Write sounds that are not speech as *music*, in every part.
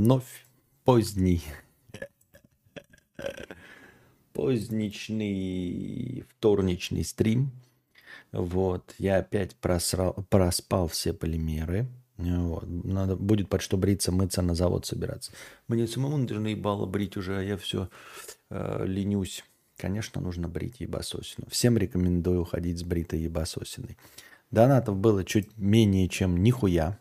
вновь поздний, поздничный вторничный стрим. Вот, я опять просрал, проспал все полимеры. Вот. Надо будет под что бриться, мыться, на завод собираться. Мне самому даже наебало брить уже, а я все э, ленюсь. Конечно, нужно брить ебасосину. Всем рекомендую ходить с бритой ебасосиной. Донатов было чуть менее, чем нихуя.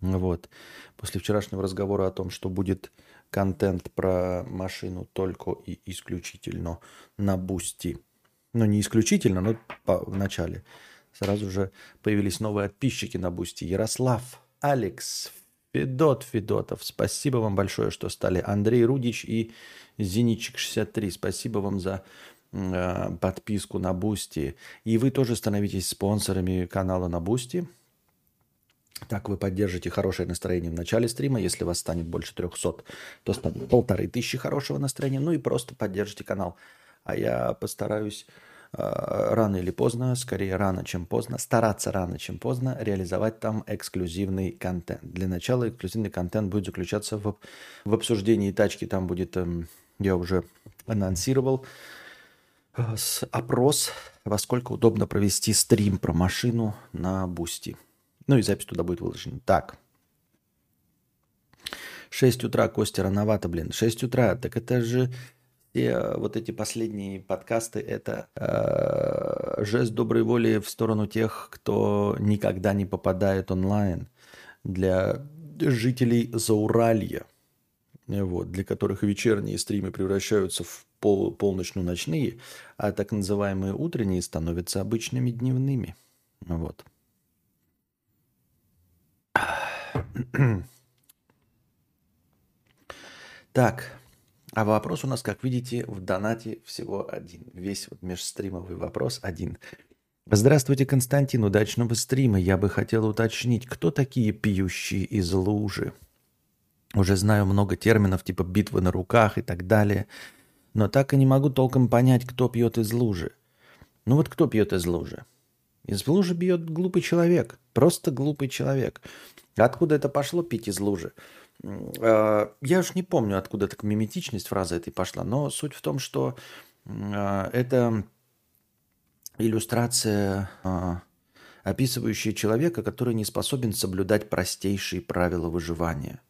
Вот. После вчерашнего разговора о том, что будет контент про машину только и исключительно на Boosty. Ну, не исключительно, но по, в начале. Сразу же появились новые подписчики на Boosty. Ярослав, Алекс, Федот Федотов. Спасибо вам большое, что стали. Андрей Рудич и Зиничек 63. Спасибо вам за э, подписку на Boosty. И вы тоже становитесь спонсорами канала на Boosty. Так вы поддержите хорошее настроение в начале стрима. Если вас станет больше 300, то станет полторы тысячи хорошего настроения. Ну и просто поддержите канал. А я постараюсь э, рано или поздно, скорее рано, чем поздно, стараться рано, чем поздно, реализовать там эксклюзивный контент. Для начала эксклюзивный контент будет заключаться в, в обсуждении тачки. Там будет, эм, я уже анонсировал, э, опрос, во сколько удобно провести стрим про машину на Boosty. Ну и запись туда будет выложена. Так. 6 утра, Костя, рановато, блин. 6 утра, так это же все вот эти последние подкасты, это э, жест доброй воли в сторону тех, кто никогда не попадает онлайн. Для жителей Зауралья, вот, для которых вечерние стримы превращаются в пол, полночно-ночные, а так называемые утренние становятся обычными дневными. Вот. Так, а вопрос у нас, как видите, в донате всего один. Весь вот межстримовый вопрос один. Здравствуйте, Константин, удачного стрима. Я бы хотел уточнить, кто такие пьющие из лужи? Уже знаю много терминов типа битвы на руках и так далее, но так и не могу толком понять, кто пьет из лужи. Ну вот кто пьет из лужи? Из лужи бьет глупый человек, просто глупый человек. Откуда это пошло пить из лужи? А, я уж не помню, откуда так миметичность фразы этой пошла, но суть в том, что а, это иллюстрация, а, описывающая человека, который не способен соблюдать простейшие правила выживания.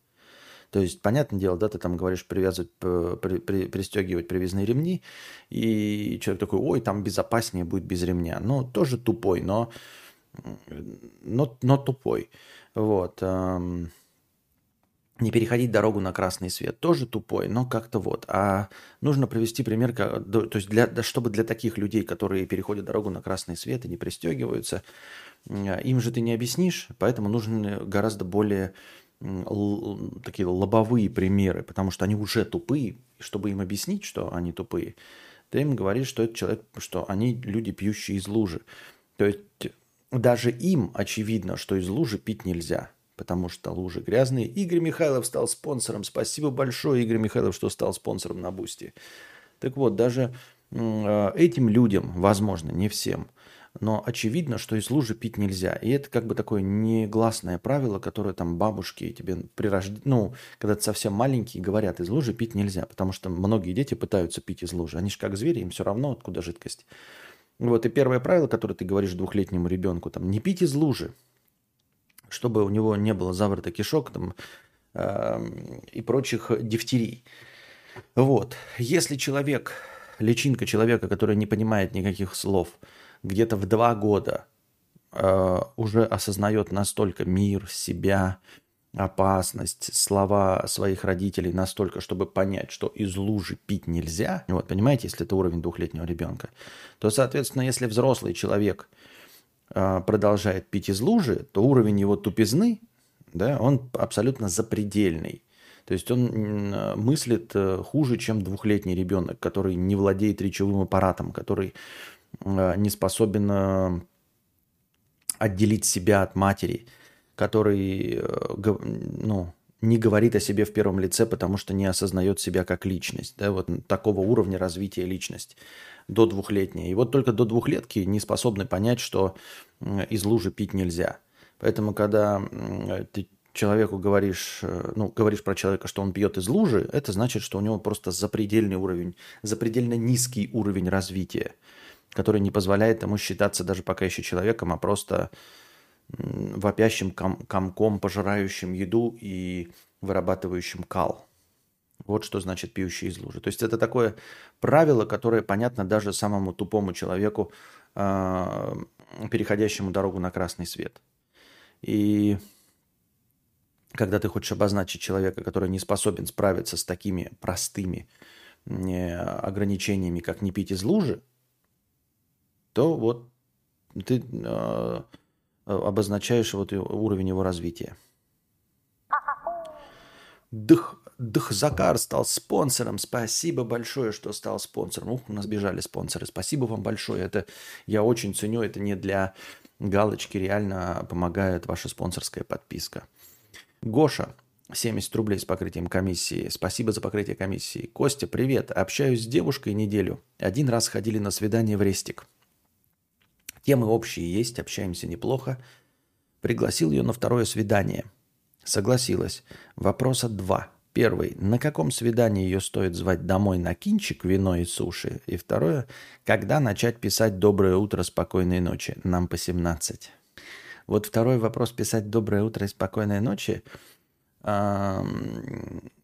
То есть, понятное дело, да, ты там говоришь привязывать, при, при, пристегивать привязные ремни, и человек такой, ой, там безопаснее будет без ремня. Ну, тоже тупой, но, но, но тупой. Вот. Не переходить дорогу на красный свет. Тоже тупой, но как-то вот. А нужно привести пример, то есть для, чтобы для таких людей, которые переходят дорогу на красный свет и не пристегиваются, им же ты не объяснишь, поэтому нужны гораздо более такие лобовые примеры, потому что они уже тупые. И чтобы им объяснить, что они тупые, ты им говоришь, что это человек, что они люди, пьющие из лужи. То есть даже им очевидно, что из лужи пить нельзя, потому что лужи грязные. Игорь Михайлов стал спонсором. Спасибо большое, Игорь Михайлов, что стал спонсором на Boosty. Так вот, даже э, этим людям, возможно, не всем, но очевидно, что из лужи пить нельзя. И это как бы такое негласное правило, которое там бабушки тебе при рождении, ну, когда ты совсем маленький, говорят, из лужи пить нельзя, потому что многие дети пытаются пить из лужи. Они же как звери, им все равно, откуда жидкость. Вот, и первое правило, которое ты говоришь двухлетнему ребенку, там, не пить из лужи, чтобы у него не было заворота кишок там, э, и прочих дифтерий. Вот. Если человек, личинка человека, который не понимает никаких слов, где-то в два года э, уже осознает настолько мир, себя, опасность, слова своих родителей настолько, чтобы понять, что из лужи пить нельзя, вот, понимаете, если это уровень двухлетнего ребенка, то, соответственно, если взрослый человек э, продолжает пить из лужи, то уровень его тупизны, да, он абсолютно запредельный. То есть он мыслит э, хуже, чем двухлетний ребенок, который не владеет речевым аппаратом, который не способен отделить себя от матери – который э, ну, не говорит о себе в первом лице, потому что не осознает себя как личность. Да, вот такого уровня развития личность до двухлетней. И вот только до двухлетки не способны понять, что из лужи пить нельзя. Поэтому, когда ты человеку говоришь, э, ну, говоришь про человека, что он пьет из лужи, это значит, что у него просто запредельный уровень, запредельно низкий уровень развития, который не позволяет ему считаться даже пока еще человеком, а просто вопящим ком- комком, пожирающим еду и вырабатывающим кал. Вот что значит пьющий из лужи. То есть это такое правило, которое понятно даже самому тупому человеку, э, переходящему дорогу на красный свет. И когда ты хочешь обозначить человека, который не способен справиться с такими простыми ограничениями, как не пить из лужи, то вот ты э, обозначаешь вот уровень его развития. Дх, Дхзакар стал спонсором. Спасибо большое, что стал спонсором. Ух, у нас бежали спонсоры. Спасибо вам большое. Это я очень ценю. Это не для галочки. Реально помогает ваша спонсорская подписка. Гоша, 70 рублей с покрытием комиссии. Спасибо за покрытие комиссии. Костя, привет. Общаюсь с девушкой неделю. Один раз ходили на свидание в Рестик. Темы общие есть, общаемся неплохо. Пригласил ее на второе свидание. Согласилась. Вопроса два. Первый. На каком свидании ее стоит звать домой на кинчик, вино и суши? И второе. Когда начать писать «Доброе утро, спокойной ночи»? Нам по 17. Вот второй вопрос писать «Доброе утро и спокойной ночи»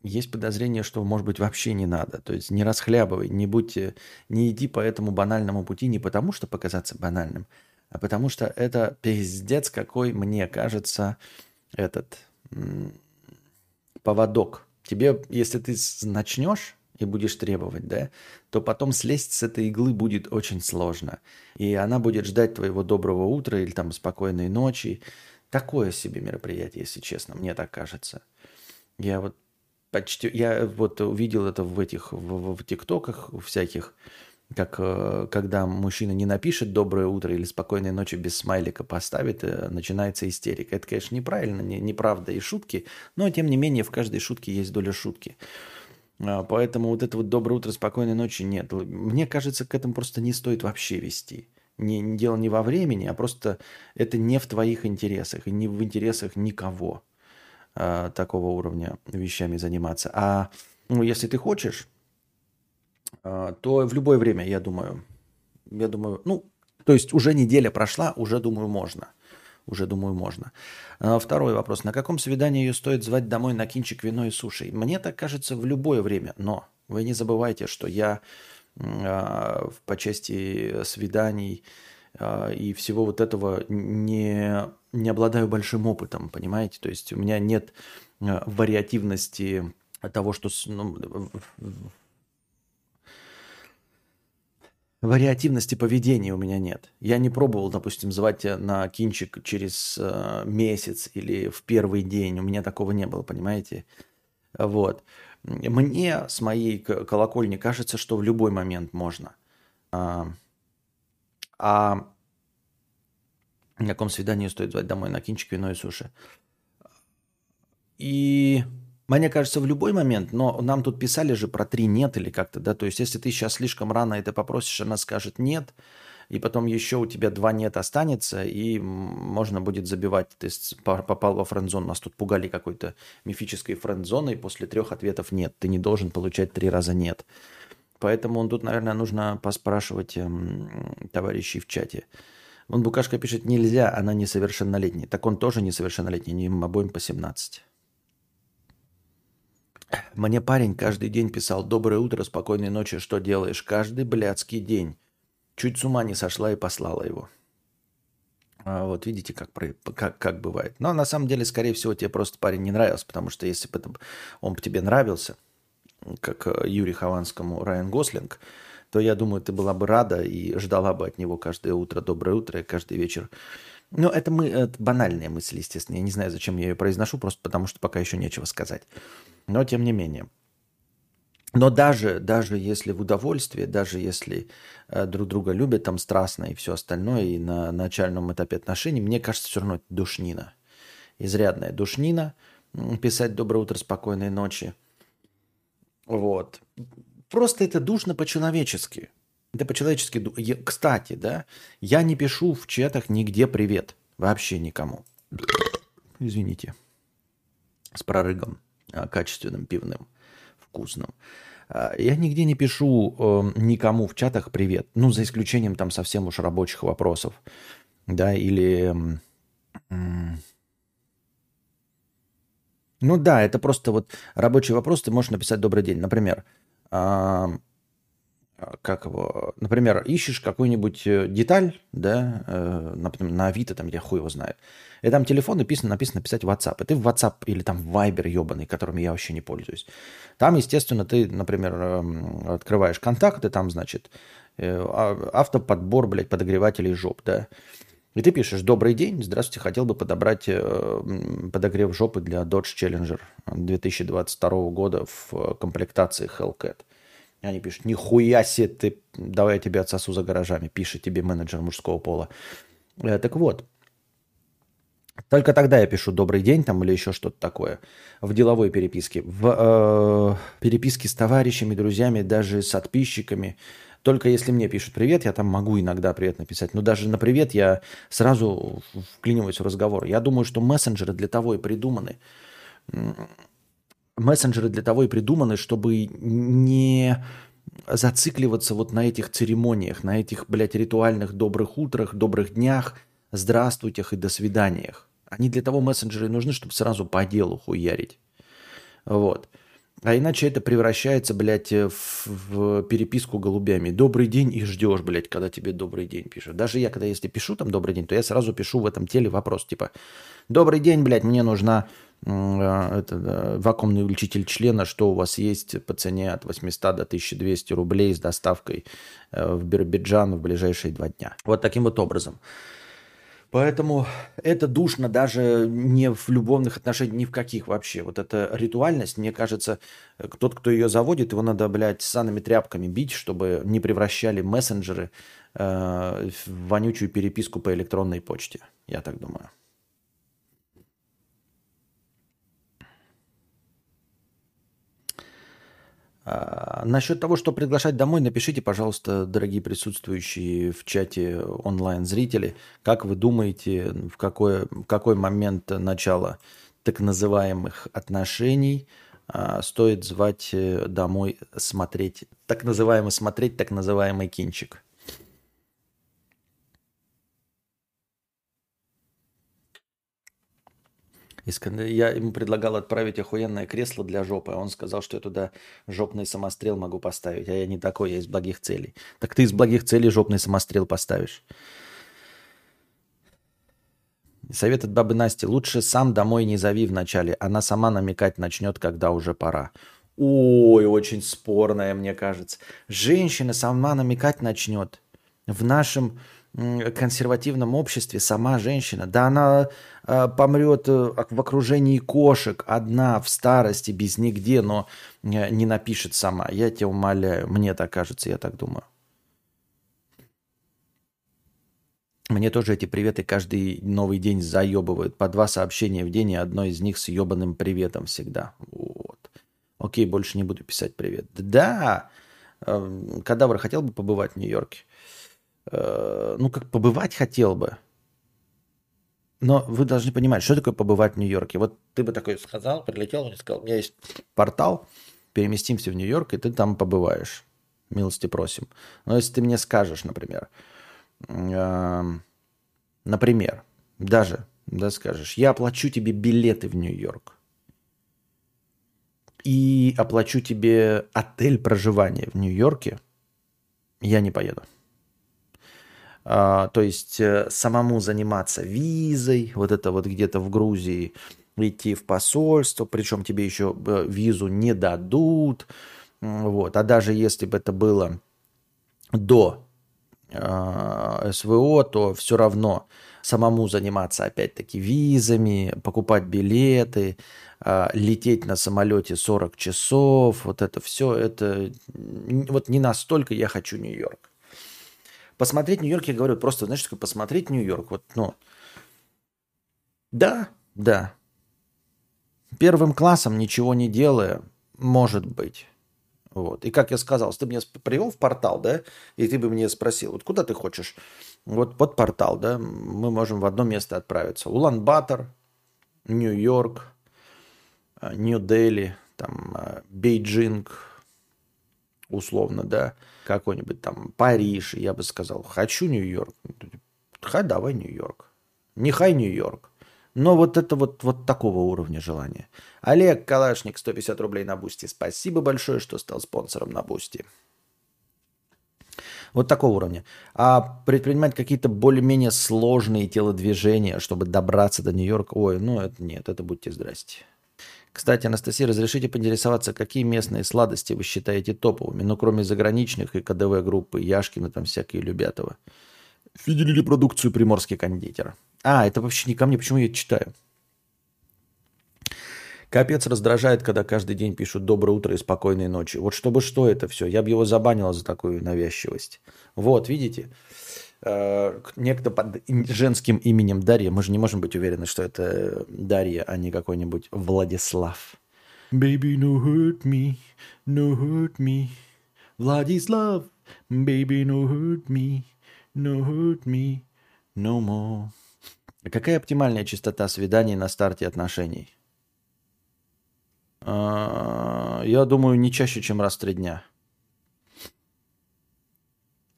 есть подозрение, что, может быть, вообще не надо. То есть не расхлябывай, не будьте, не иди по этому банальному пути не потому, что показаться банальным, а потому что это пиздец какой, мне кажется, этот поводок. Тебе, если ты начнешь и будешь требовать, да, то потом слезть с этой иглы будет очень сложно. И она будет ждать твоего доброго утра или там спокойной ночи. Такое себе мероприятие, если честно, мне так кажется. Я вот почти, я вот увидел это в этих, в, в тиктоках всяких, как э, когда мужчина не напишет «доброе утро» или «спокойной ночи» без смайлика поставит, э, начинается истерика. Это, конечно, неправильно, не, неправда и шутки, но, тем не менее, в каждой шутке есть доля шутки. А, поэтому вот это вот «доброе утро, спокойной ночи» нет. Мне кажется, к этому просто не стоит вообще вести. Не, дело не во времени, а просто это не в твоих интересах и не в интересах никого а, такого уровня вещами заниматься. А ну, если ты хочешь, а, то в любое время, я думаю, я думаю, ну, то есть уже неделя прошла, уже думаю, можно. Уже думаю, можно. А, второй вопрос. На каком свидании ее стоит звать домой на кинчик вино и суши? Мне так кажется в любое время, но вы не забывайте, что я э, по части свиданий э, и всего вот этого не, не обладаю большим опытом, понимаете? То есть у меня нет вариативности того, что ну, Вариативности поведения у меня нет. Я не пробовал, допустим, звать на кинчик через месяц или в первый день. У меня такого не было, понимаете? Вот. Мне с моей колокольни кажется, что в любой момент можно. А, а на каком свидании стоит звать домой на кинчик, вино и суши? И мне кажется, в любой момент, но нам тут писали же про три нет или как-то, да, то есть если ты сейчас слишком рано это попросишь, она скажет нет, и потом еще у тебя два нет останется, и можно будет забивать. Ты попал во френд-зону, нас тут пугали какой-то мифической френд-зоной, после трех ответов нет, ты не должен получать три раза нет. Поэтому он тут, наверное, нужно поспрашивать эм, товарищей в чате. Вон Букашка пишет, нельзя, она несовершеннолетняя. Так он тоже несовершеннолетний, им обоим по 17. Мне парень каждый день писал «Доброе утро, спокойной ночи, что делаешь?» Каждый блядский день. Чуть с ума не сошла и послала его. А вот видите, как, как, как бывает. Но на самом деле, скорее всего, тебе просто парень не нравился, потому что если бы он бы тебе нравился, как э, Юрий Хованскому Райан Гослинг, то я думаю, ты была бы рада и ждала бы от него каждое утро доброе утро и каждый вечер. Но это, мы, это банальная мысль, естественно. Я не знаю, зачем я ее произношу, просто потому что пока еще нечего сказать. Но тем не менее. Но даже, даже если в удовольствии, даже если э, друг друга любят там страстно и все остальное, и на начальном этапе отношений, мне кажется, все равно это душнина. Изрядная душнина. Писать «Доброе утро, спокойной ночи». Вот. Просто это душно по-человечески. Это по-человечески. Кстати, да, я не пишу в чатах нигде привет. Вообще никому. Извините. с прорыгом а, качественным пивным, вкусным. А, я нигде не пишу э, никому в чатах привет, ну, за исключением там совсем уж рабочих вопросов, да, или... Ну да, это просто вот рабочий вопрос, ты можешь написать «добрый день». Например, а, как его, например, ищешь какую-нибудь э, деталь, да, э, например, на Авито, там, я хуй его знаю, и там телефон написано, написано писать WhatsApp, и ты в WhatsApp или там в Viber ебаный, которым я вообще не пользуюсь. Там, естественно, ты, например, эм, открываешь контакты, там, значит, э, а, автоподбор, блядь, подогревателей жоп, да, и ты пишешь «Добрый день, здравствуйте, хотел бы подобрать подогрев жопы для Dodge Challenger 2022 года в комплектации Hellcat». Они пишут, нихуя себе ты, давай я тебе отсосу за гаражами, пишет тебе менеджер мужского пола. Э, так вот, только тогда я пишу «добрый день» там или еще что-то такое в деловой переписке. В э, переписке с товарищами, друзьями, даже с подписчиками. Только если мне пишут «привет», я там могу иногда «привет» написать. Но даже на «привет» я сразу вклиниваюсь в разговор. Я думаю, что мессенджеры для того и придуманы, мессенджеры для того и придуманы, чтобы не зацикливаться вот на этих церемониях, на этих, блядь, ритуальных добрых утрах, добрых днях, здравствуйтях и до свиданиях. Они для того мессенджеры нужны, чтобы сразу по делу хуярить. Вот. А иначе это превращается, блядь, в, в переписку голубями. Добрый день и ждешь, блядь, когда тебе добрый день пишут. Даже я, когда если пишу там добрый день, то я сразу пишу в этом теле вопрос, типа, добрый день, блядь, мне нужна э, это, да, вакуумный увеличитель члена, что у вас есть по цене от 800 до 1200 рублей с доставкой э, в Биробиджан в ближайшие два дня. Вот таким вот образом. Поэтому это душно даже не в любовных отношениях, ни в каких вообще. Вот эта ритуальность, мне кажется, тот, кто ее заводит, его надо, блядь, санными тряпками бить, чтобы не превращали мессенджеры э, в вонючую переписку по электронной почте. Я так думаю. А, насчет того, что приглашать домой, напишите, пожалуйста, дорогие присутствующие в чате онлайн-зрители, как вы думаете, в какой, какой момент начала так называемых отношений а, стоит звать э, домой смотреть, так называемый смотреть, так называемый кинчик? Я ему предлагал отправить охуенное кресло для жопы, а он сказал, что я туда жопный самострел могу поставить, а я не такой, я из благих целей. Так ты из благих целей жопный самострел поставишь. Совет от бабы Насти. Лучше сам домой не зови вначале. Она сама намекать начнет, когда уже пора. Ой, очень спорная, мне кажется. Женщина сама намекать начнет. В нашем консервативном обществе сама женщина, да она э, помрет э, в окружении кошек одна в старости, без нигде, но э, не напишет сама. Я тебя умоляю, мне так кажется, я так думаю. Мне тоже эти приветы каждый новый день заебывают. По два сообщения в день, и одно из них с ебаным приветом всегда. Вот. Окей, больше не буду писать привет. Да, Кадавр хотел бы побывать в Нью-Йорке. Э, ну, как побывать хотел бы. Но вы должны понимать, что такое побывать в Нью-Йорке. Вот ты бы такой сказал, прилетел и сказал, у меня есть портал, переместимся в Нью-Йорк, и ты там побываешь. Милости просим. Но если ты мне скажешь, например, э, например, даже, да, скажешь, я оплачу тебе билеты в Нью-Йорк и оплачу тебе отель проживания в Нью-Йорке, я не поеду. А, то есть э, самому заниматься визой, вот это вот где-то в Грузии идти в посольство, причем тебе еще э, визу не дадут, вот. А даже если бы это было до э, СВО, то все равно самому заниматься опять-таки визами, покупать билеты, лететь на самолете 40 часов, вот это все, это вот не настолько я хочу Нью-Йорк. Посмотреть Нью-Йорк, я говорю, просто, знаешь, такое посмотреть Нью-Йорк. Вот, ну, да, да. Первым классом, ничего не делая, может быть. Вот. И как я сказал, ты меня привел в портал, да, и ты бы мне спросил, вот куда ты хочешь? Вот под портал, да, мы можем в одно место отправиться. Улан-Батор, Нью-Йорк, э, Нью-Дели, там, э, Бейджинг, условно, да, какой-нибудь там Париж, я бы сказал, хочу Нью-Йорк. Хай, давай Нью-Йорк. Нехай Нью-Йорк. Но вот это вот, вот такого уровня желания. Олег Калашник, 150 рублей на Бусти. Спасибо большое, что стал спонсором на Бусти. Вот такого уровня. А предпринимать какие-то более-менее сложные телодвижения, чтобы добраться до Нью-Йорка, ой, ну это нет, это будьте здрасте. Кстати, Анастасия, разрешите поинтересоваться, какие местные сладости вы считаете топовыми? Ну, кроме заграничных и КДВ группы, Яшкина там всякие Любятова. Видели ли продукцию Приморский кондитер? А, это вообще не ко мне, почему я это читаю? Капец раздражает, когда каждый день пишут «доброе утро» и «спокойной ночи». Вот чтобы что это все, я бы его забанила за такую навязчивость. Вот, видите, э, некто под женским именем Дарья, мы же не можем быть уверены, что это Дарья, а не какой-нибудь Владислав. Baby, no hurt me, no hurt me, Владислав, baby, no hurt me, no hurt me, no more. Какая оптимальная частота свиданий на старте отношений? А, я думаю, не чаще, чем раз в три дня.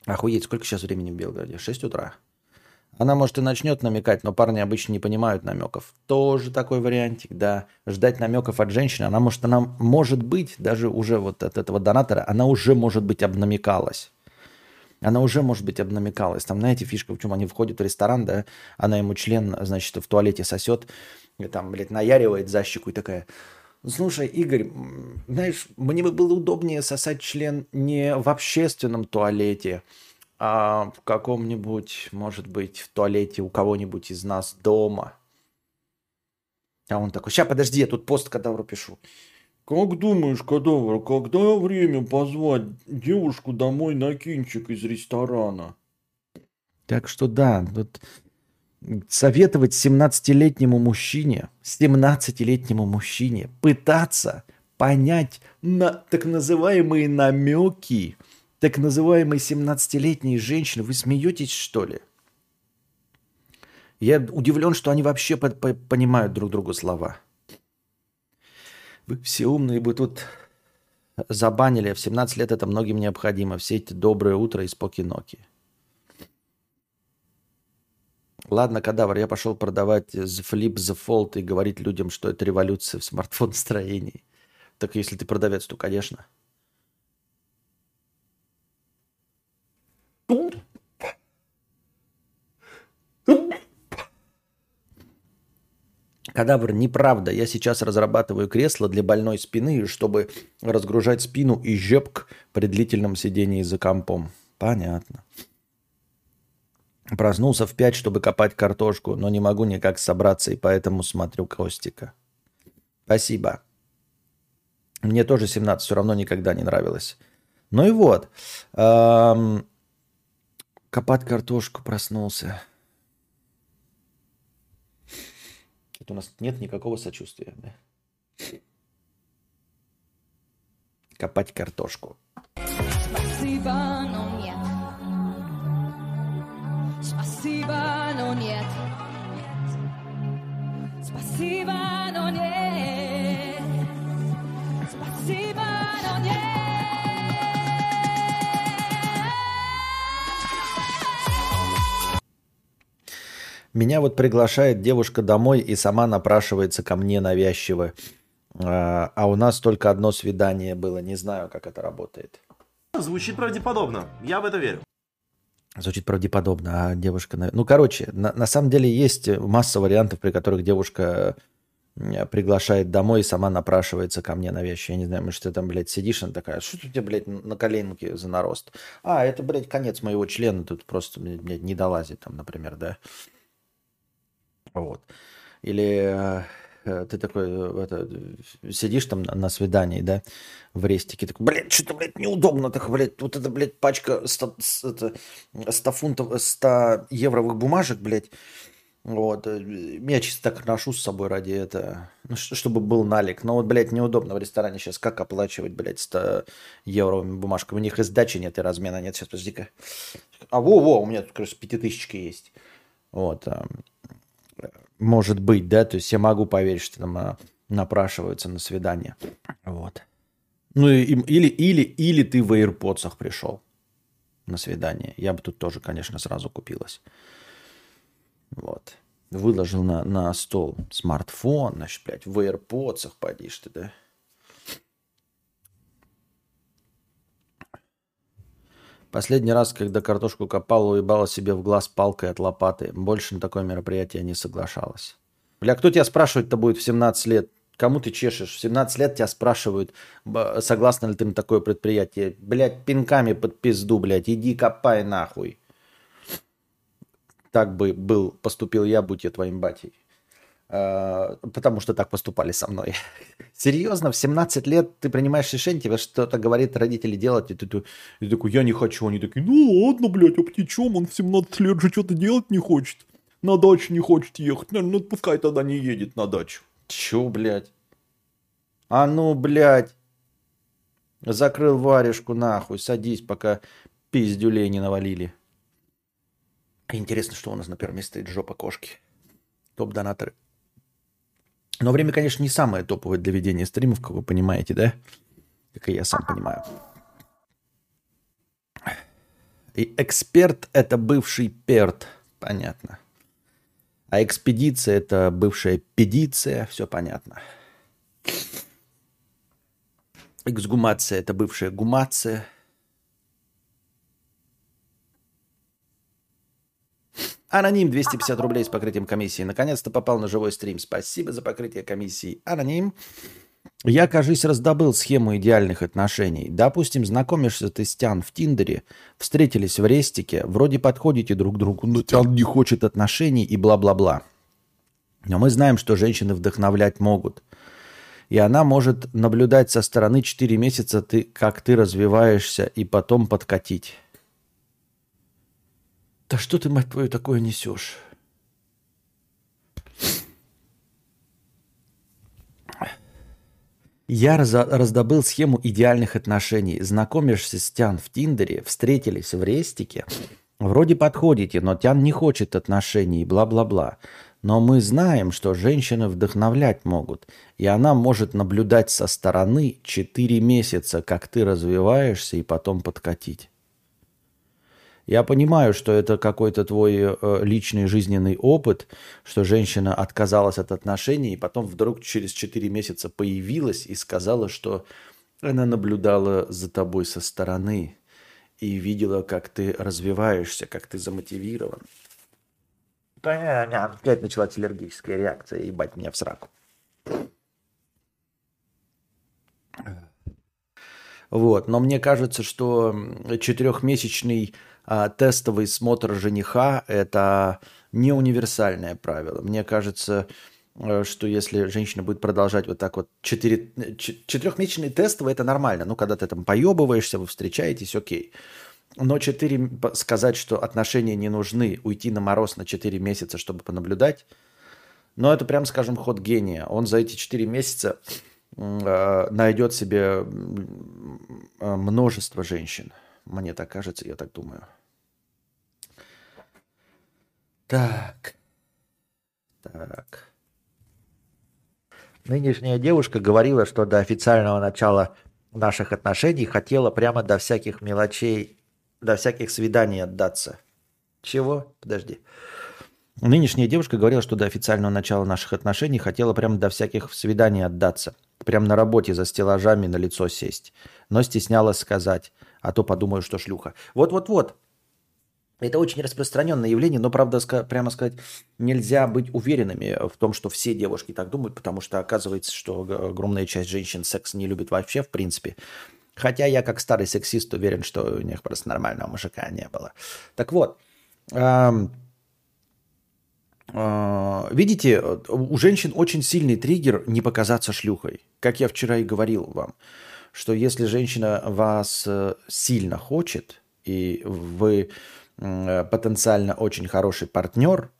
Охуеть, сколько сейчас времени в Белгороде? 6 утра. Она, может, и начнет намекать, но парни обычно не понимают намеков. Тоже такой вариантик, да. Ждать намеков от женщины. Она может, она может быть, даже уже вот от этого донатора, она уже, может быть, обнамекалась. Она уже, может быть, обнамекалась. Там, знаете, фишка, в чем они входят в ресторан, да, она ему член, значит, в туалете сосет, и там, блядь, наяривает за щеку и такая, Слушай, Игорь, знаешь, мне бы было удобнее сосать член не в общественном туалете, а в каком-нибудь, может быть, в туалете у кого-нибудь из нас дома. А он такой, сейчас, подожди, я тут пост кадавру пишу. Как думаешь, кадавр, когда время позвать девушку домой на кинчик из ресторана? Так что да, тут советовать 17-летнему мужчине, 17-летнему мужчине пытаться понять на так называемые намеки так называемой 17-летней женщины. Вы смеетесь, что ли? Я удивлен, что они вообще по -по понимают друг другу слова. Вы все умные бы тут забанили. В 17 лет это многим необходимо. Все эти доброе утро и споки-ноки. Ладно, кадавр, я пошел продавать The Flip the Fold и говорить людям, что это революция в смартфон-строении. Так если ты продавец, то, конечно. Кадавр, неправда. Я сейчас разрабатываю кресло для больной спины, чтобы разгружать спину и жепк при длительном сидении за компом. Понятно. Проснулся в 5, чтобы копать картошку, но не могу никак собраться, и поэтому смотрю Костика. Спасибо. Мне тоже 17 все равно никогда не нравилось. Ну и вот. Эм, копать картошку проснулся. Это у нас нет никакого сочувствия. Да? Копать картошку. Спасибо, Спасибо, но нет. Спасибо, но нет. Спасибо, но нет. Меня вот приглашает девушка домой и сама напрашивается ко мне навязчиво. А, а у нас только одно свидание было. Не знаю, как это работает. Звучит правдеподобно. Я в это верю. Звучит правдеподобно, а девушка... Ну, короче, на, на самом деле есть масса вариантов, при которых девушка приглашает домой и сама напрашивается ко мне на вещи. Я не знаю, может, ты там, блядь, сидишь, она такая, что у тебя, блядь, на коленке за нарост? А, это, блядь, конец моего члена, тут просто, блядь, не долазит там, например, да? Вот. Или Э, ты такой э, это, сидишь там на свидании, да, в рестике, такой, блядь, что-то, блядь, неудобно, так, блядь, вот эта, блядь, пачка 100, это, 100 фунтов, 100 евровых бумажек, блядь, вот, э, я чисто так ношу с собой ради этого, ну, чтобы был налик. Но вот, блядь, неудобно в ресторане сейчас как оплачивать, блядь, 100 евровыми бумажками. У них и сдачи нет, и размена нет. Сейчас, подожди-ка. А, во-во, у меня тут, короче, пятитысячки есть. Вот может быть, да, то есть я могу поверить, что там а, напрашиваются на свидание. Вот. Ну или, или, или ты в AirPods пришел на свидание. Я бы тут тоже, конечно, сразу купилась. Вот. Выложил на, на стол смартфон, значит, блядь, в AirPods подишь ты, да? Последний раз, когда картошку копал, уебала себе в глаз палкой от лопаты. Больше на такое мероприятие не соглашалась. Бля, кто тебя спрашивать-то будет в 17 лет? Кому ты чешешь? В 17 лет тебя спрашивают, согласна ли ты на такое предприятие. Блядь, пинками под пизду, блядь, иди копай нахуй. Так бы был, поступил я, будь я твоим батей. А, потому что так поступали со мной. Серьезно, в 17 лет ты принимаешь решение, тебе что-то говорит родители делать, и ты, ты, ты такой, я не хочу. Они такие, ну ладно, блядь, а птичом, он в 17 лет же что-то делать не хочет. На дачу не хочет ехать. Ну, пускай тогда не едет на дачу. Чё, блядь? А ну, блядь. Закрыл варежку нахуй, садись, пока пиздюлей не навалили. Интересно, что у нас на первом месте стоит жопа кошки. Топ-донаторы. Но время, конечно, не самое топовое для ведения стримов, как вы понимаете, да? Как и я сам понимаю. И эксперт – это бывший перт. Понятно. А экспедиция – это бывшая педиция. Все понятно. Эксгумация – это бывшая гумация. Аноним 250 рублей с покрытием комиссии. Наконец-то попал на живой стрим. Спасибо за покрытие комиссии. Аноним. Я, кажись, раздобыл схему идеальных отношений. Допустим, знакомишься ты с Тян в Тиндере, встретились в рестике, вроде подходите друг к другу, но Тян не хочет отношений и бла-бла-бла. Но мы знаем, что женщины вдохновлять могут. И она может наблюдать со стороны 4 месяца, ты, как ты развиваешься, и потом подкатить. Да что ты, мать твою, такое несешь? Я раз, раздобыл схему идеальных отношений. Знакомишься с Тян в Тиндере, встретились в рестике. Вроде подходите, но Тян не хочет отношений, бла-бла-бла. Но мы знаем, что женщины вдохновлять могут, и она может наблюдать со стороны 4 месяца, как ты развиваешься, и потом подкатить. Я понимаю, что это какой-то твой э, личный жизненный опыт, что женщина отказалась от отношений, и потом вдруг через 4 месяца появилась и сказала, что она наблюдала за тобой со стороны и видела, как ты развиваешься, как ты замотивирован. Опять началась аллергическая реакция, ебать меня в сраку. Вот, но мне кажется, что четырехмесячный а, тестовый смотр жениха – это не универсальное правило. Мне кажется, э, что если женщина будет продолжать вот так вот, четыре, четырехмесячный тестовый – это нормально. Ну, когда ты там поебываешься, вы встречаетесь, окей. Но четыре, сказать, что отношения не нужны, уйти на мороз на четыре месяца, чтобы понаблюдать, ну, это прям, скажем, ход гения. Он за эти четыре месяца э, найдет себе множество женщин. Мне так кажется, я так думаю. Так. Так. Нынешняя девушка говорила, что до официального начала наших отношений хотела прямо до всяких мелочей, до всяких свиданий отдаться. Чего? Подожди. Нынешняя девушка говорила, что до официального начала наших отношений хотела прямо до всяких свиданий отдаться. Прямо на работе за стеллажами на лицо сесть. Но стеснялась сказать а то подумаю, что шлюха. Вот-вот-вот. Это очень распространенное явление, но, правда, прямо сказать, нельзя быть уверенными в том, что все девушки так думают, потому что оказывается, что огромная часть женщин секс не любит вообще, в принципе. Хотя я, как старый сексист, уверен, что у них просто нормального мужика не было. Так вот, э, видите, у женщин очень сильный триггер не показаться шлюхой, как я вчера и говорил вам что если женщина вас э, сильно хочет, и вы потенциально очень хороший партнер,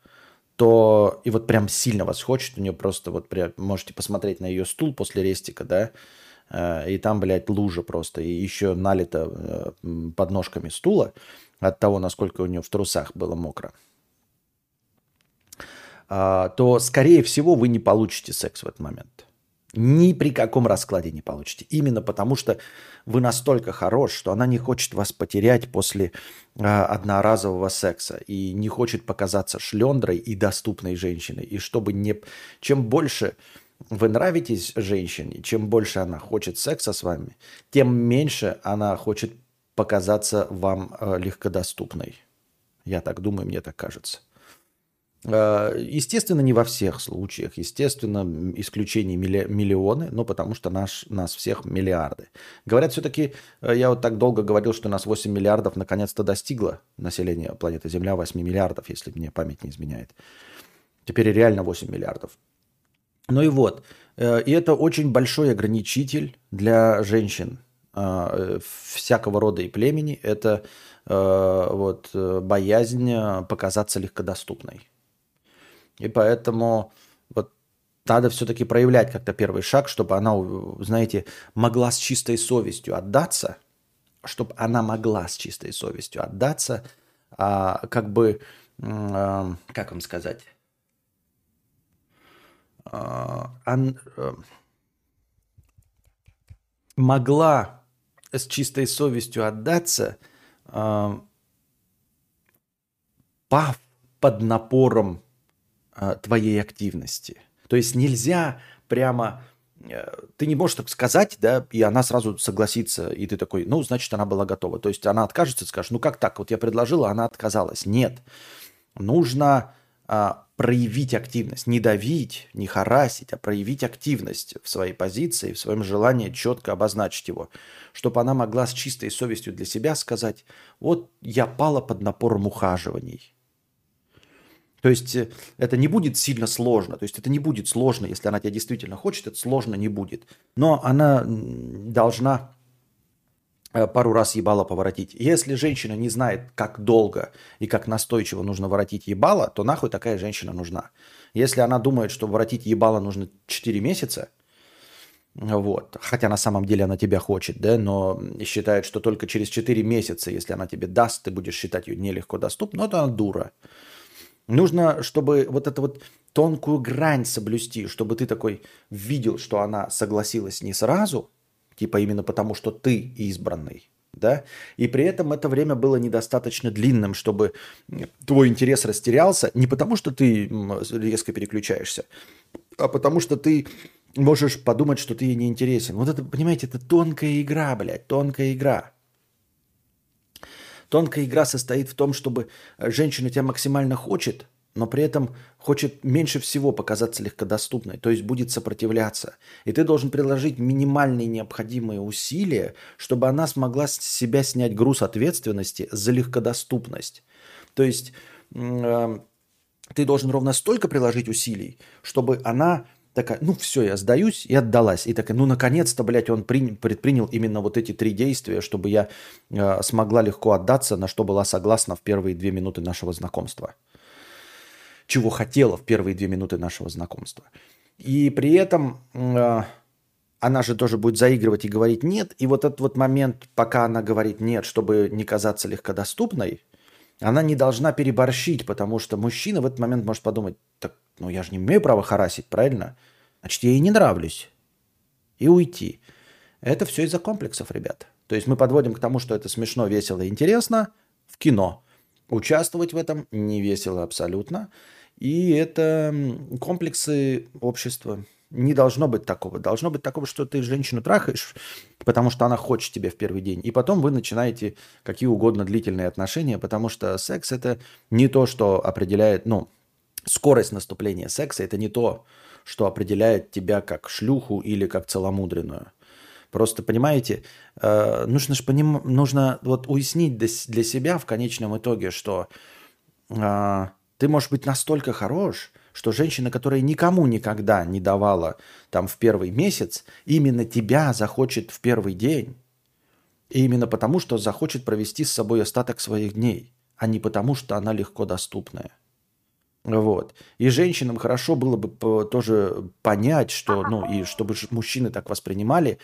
то и вот прям сильно вас хочет, у нее просто вот прям, можете посмотреть на ее стул после рестика, да, э, и там, блядь, лужа просто, и еще налито э, под ножками стула от того, насколько у нее в трусах было мокро, а, то, скорее всего, вы не получите секс в этот момент. Ни при каком раскладе не получите. Именно потому, что вы настолько хорош, что она не хочет вас потерять после э, одноразового секса и не хочет показаться шлендрой и доступной женщиной. И чтобы не... Чем больше вы нравитесь женщине, чем больше она хочет секса с вами, тем меньше она хочет показаться вам э, легкодоступной. Я так думаю, мне так кажется. Э, естественно, не во всех случаях. Естественно, исключений миллионы, но потому что наш, нас всех миллиарды. Говорят, все-таки, э, я вот так долго говорил, что нас 8 миллиардов наконец-то достигло население планеты Земля 8 миллиардов, если мне память не изменяет. Теперь реально 8 миллиардов. Ну и вот. Э, и это очень большой ограничитель для женщин всякого рода и племени. Это вот боязнь показаться легкодоступной. И поэтому вот надо все-таки проявлять как-то первый шаг, чтобы она, знаете, могла с чистой совестью отдаться, чтобы она могла с чистой совестью отдаться, а, как бы, а, как вам сказать, а, ан, а, могла с чистой совестью отдаться, а, пав под напором а, твоей активности. То есть нельзя прямо э, ты не можешь так сказать, да, и она сразу согласится, и ты такой, ну, значит, она была готова. То есть она откажется, скажешь, ну как так, вот я предложила, она отказалась. Нет, нужно а, проявить активность, не давить, не харасить, а проявить активность в своей позиции, в своем желании четко обозначить его, чтобы она могла с чистой совестью для себя сказать, вот я пала под напором ухаживаний, то есть э, это не будет сильно сложно. То есть это не будет сложно, если она тебя действительно хочет, это сложно не будет. Но она должна э, пару раз ебало поворотить. Если женщина не знает, как долго и как настойчиво нужно воротить ебало, то нахуй такая женщина нужна. Если она думает, что воротить ебало нужно 4 месяца, вот. Хотя на самом деле она тебя хочет, да, но считает, что только через 4 месяца, если она тебе даст, ты будешь считать ее нелегко доступной, но это она дура. Нужно, чтобы вот эту вот тонкую грань соблюсти, чтобы ты такой видел, что она согласилась не сразу, типа именно потому, что ты избранный, да, и при этом это время было недостаточно длинным, чтобы твой интерес растерялся, не потому, что ты резко переключаешься, а потому что ты можешь подумать, что ты ей не интересен. Вот это, понимаете, это тонкая игра, блядь, тонкая игра. Тонкая игра состоит в том, чтобы э, женщина тебя максимально хочет, но при этом хочет меньше всего показаться легкодоступной, то есть будет сопротивляться. И ты должен приложить минимальные необходимые усилия, чтобы она смогла с себя снять груз ответственности за легкодоступность. То есть э, ты должен ровно столько приложить усилий, чтобы она такая, ну все, я сдаюсь и отдалась. И такая, ну наконец-то, блядь, он при, предпринял именно вот эти три действия, чтобы я э, смогла легко отдаться, на что была согласна в первые две минуты нашего знакомства. Чего хотела в первые две минуты нашего знакомства. И при этом э, она же тоже будет заигрывать и говорить нет. И вот этот вот момент, пока она говорит нет, чтобы не казаться легкодоступной, она не должна переборщить, потому что мужчина в этот момент может подумать, ну я же не имею права харасить, правильно? Значит, я ей не нравлюсь. И уйти. Это все из-за комплексов, ребят. То есть мы подводим к тому, что это смешно, весело и интересно в кино. Участвовать в этом не весело абсолютно. И это комплексы общества. Не должно быть такого. Должно быть такого, что ты женщину трахаешь, потому что она хочет тебе в первый день. И потом вы начинаете какие угодно длительные отношения, потому что секс это не то, что определяет, ну, скорость наступления секса это не то, что определяет тебя как шлюху или как целомудренную. Просто, понимаете, э, нужно же поним... нужно вот уяснить для себя в конечном итоге, что э, ты можешь быть настолько хорош, что женщина, которая никому никогда не давала там в первый месяц, именно тебя захочет в первый день. И именно потому, что захочет провести с собой остаток своих дней, а не потому, что она легко доступная. Вот. И женщинам хорошо было бы тоже понять, что, ну, и чтобы мужчины так воспринимали,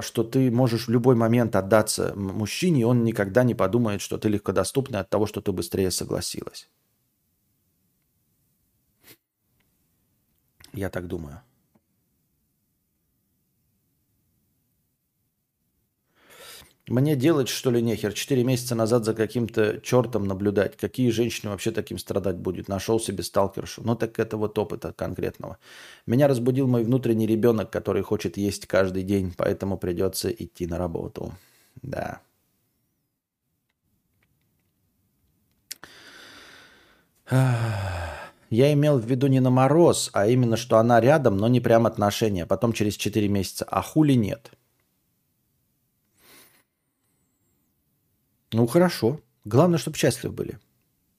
что ты можешь в любой момент отдаться мужчине, и он никогда не подумает, что ты легкодоступна от того, что ты быстрее согласилась. Я так думаю. Мне делать, что ли, нехер? Четыре месяца назад за каким-то чертом наблюдать. Какие женщины вообще таким страдать будет? Нашел себе сталкершу. Ну так это вот опыта конкретного. Меня разбудил мой внутренний ребенок, который хочет есть каждый день, поэтому придется идти на работу. Да. *sighs* Я имел в виду не на мороз, а именно, что она рядом, но не прям отношения. Потом через 4 месяца. А хули нет? Ну, хорошо. Главное, чтобы счастливы были.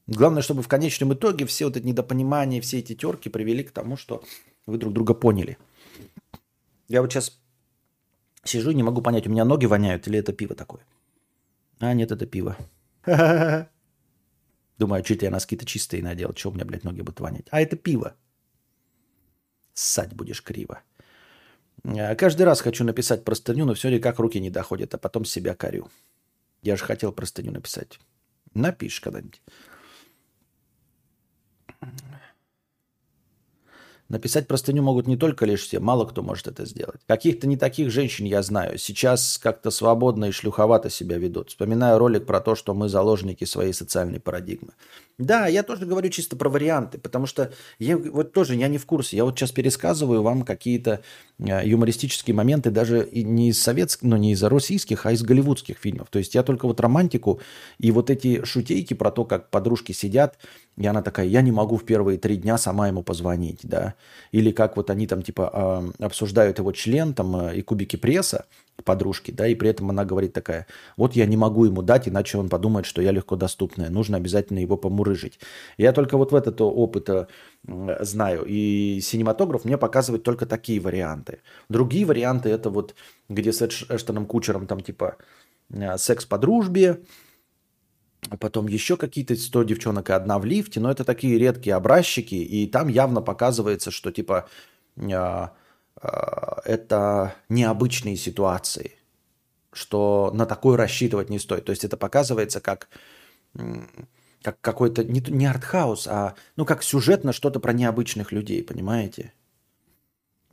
Главное, чтобы в конечном итоге все вот эти недопонимания, все эти терки привели к тому, что вы друг друга поняли. Я вот сейчас сижу и не могу понять, у меня ноги воняют или это пиво такое. А, нет, это пиво. *laughs* Думаю, что-то я носки-то чистые надел. Что у меня, блядь, ноги будут вонять? А это пиво. Ссать будешь криво. А каждый раз хочу написать простыню, но все никак руки не доходят, а потом себя корю. Я же хотел простыню написать. Напишешь когда-нибудь. Написать простыню могут не только лишь все, мало кто может это сделать. Каких-то не таких женщин я знаю. Сейчас как-то свободно и шлюховато себя ведут. Вспоминаю ролик про то, что мы заложники своей социальной парадигмы. Да, я тоже говорю чисто про варианты, потому что я вот тоже я не в курсе. Я вот сейчас пересказываю вам какие-то э, юмористические моменты даже не из советских, ну не из российских, а из голливудских фильмов. То есть я только вот романтику и вот эти шутейки про то, как подружки сидят, и она такая, я не могу в первые три дня сама ему позвонить, да. Или как вот они там типа обсуждают его член там э, и кубики пресса, подружки, да, и при этом она говорит такая, вот я не могу ему дать, иначе он подумает, что я легко доступная, нужно обязательно его помурыжить. Я только вот в этот опыт э, знаю, и синематограф мне показывает только такие варианты. Другие варианты это вот, где с Эштоном Кучером там типа э, секс по дружбе, потом еще какие-то 100 девчонок и одна в лифте, но это такие редкие образчики, и там явно показывается, что типа Э, это необычные ситуации, что на такое рассчитывать не стоит. То есть это показывается как, как какой-то не, не артхаус, а ну как сюжет на что-то про необычных людей, понимаете?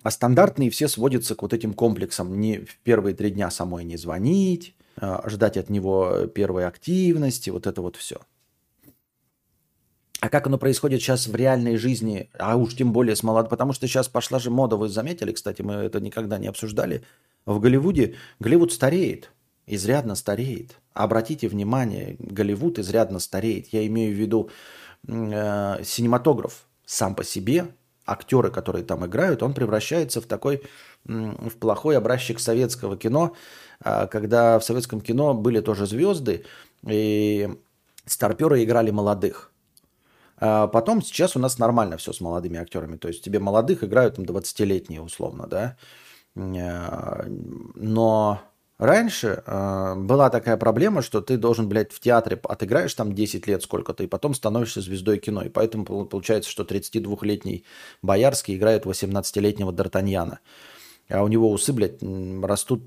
А стандартные все сводятся к вот этим комплексам. Не в первые три дня самой не звонить, э, ждать от него первой активности, вот это вот все. А как оно происходит сейчас в реальной жизни, а уж тем более с молод... Потому что сейчас пошла же мода, вы заметили, кстати, мы это никогда не обсуждали. В Голливуде Голливуд стареет, изрядно стареет. Обратите внимание, Голливуд изрядно стареет. Я имею в виду э, синематограф сам по себе, актеры, которые там играют, он превращается в такой, в плохой образчик советского кино, э, когда в советском кино были тоже звезды, и старперы играли молодых. А потом сейчас у нас нормально все с молодыми актерами. То есть тебе молодых играют там 20-летние условно, да. Э, но раньше э, была такая проблема, что ты должен, блядь, в театре отыграешь там 10 лет сколько-то, и потом становишься звездой кино. И поэтому получается, что 32-летний Боярский играет 18-летнего Д'Артаньяна. А у него усы, блядь, растут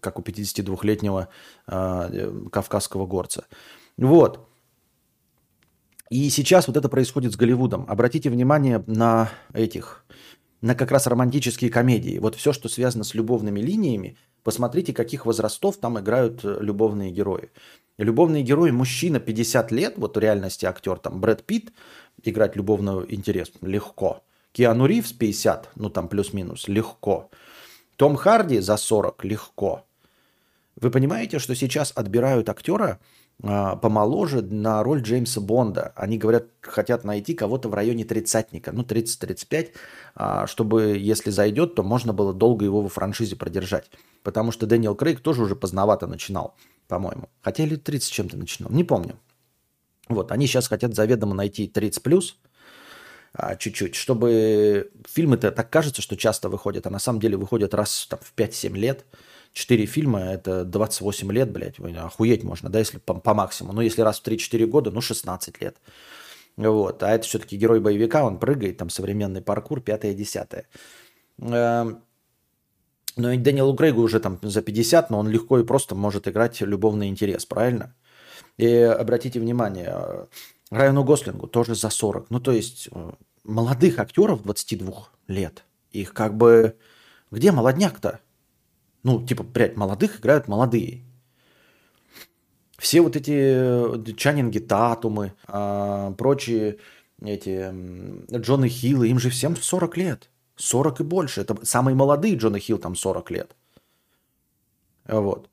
как у 52-летнего э, кавказского горца. Вот. И сейчас вот это происходит с Голливудом. Обратите внимание на этих, на как раз романтические комедии. Вот все, что связано с любовными линиями, посмотрите, каких возрастов там играют э, любовные герои. Любовные герои мужчина 50 лет, вот в реальности актер, там Брэд Питт, играть любовный интерес легко. Киану Ривз 50, ну там плюс-минус, легко. Том Харди за 40, легко. Вы понимаете, что сейчас отбирают актера, помоложе на роль Джеймса Бонда. Они говорят, хотят найти кого-то в районе тридцатника, ну 30-35, а, чтобы, если зайдет, то можно было долго его во франшизе продержать. Потому что Дэниел Крейг тоже уже поздновато начинал, по-моему. Хотя или 30 чем-то начинал, не помню. Вот, они сейчас хотят заведомо найти 30 плюс, а, чуть-чуть, чтобы фильмы-то так кажется, что часто выходят, а на самом деле выходят раз там, в 5-7 лет – 4 фильма, это 28 лет, блядь, охуеть можно, да, если по, по максимуму. Ну, если раз в 3-4 года, ну, 16 лет. Вот, а это все-таки герой боевика, он прыгает, там современный паркур, пятое-десятое. Эм, ну и Дэниелу Крейгу уже там за 50, но он легко и просто может играть любовный интерес, правильно? И обратите внимание, Райану Гослингу тоже за 40. Ну, то есть э, молодых актеров 22 лет, их как бы... Где молодняк-то? Ну, типа, блядь, молодых играют молодые. Все вот эти э, Чаннинги Татумы, а, прочие эти Джоны Хиллы, им же всем 40 лет. 40 и больше. Это самые молодые Джона Хилл, там 40 лет. Вот.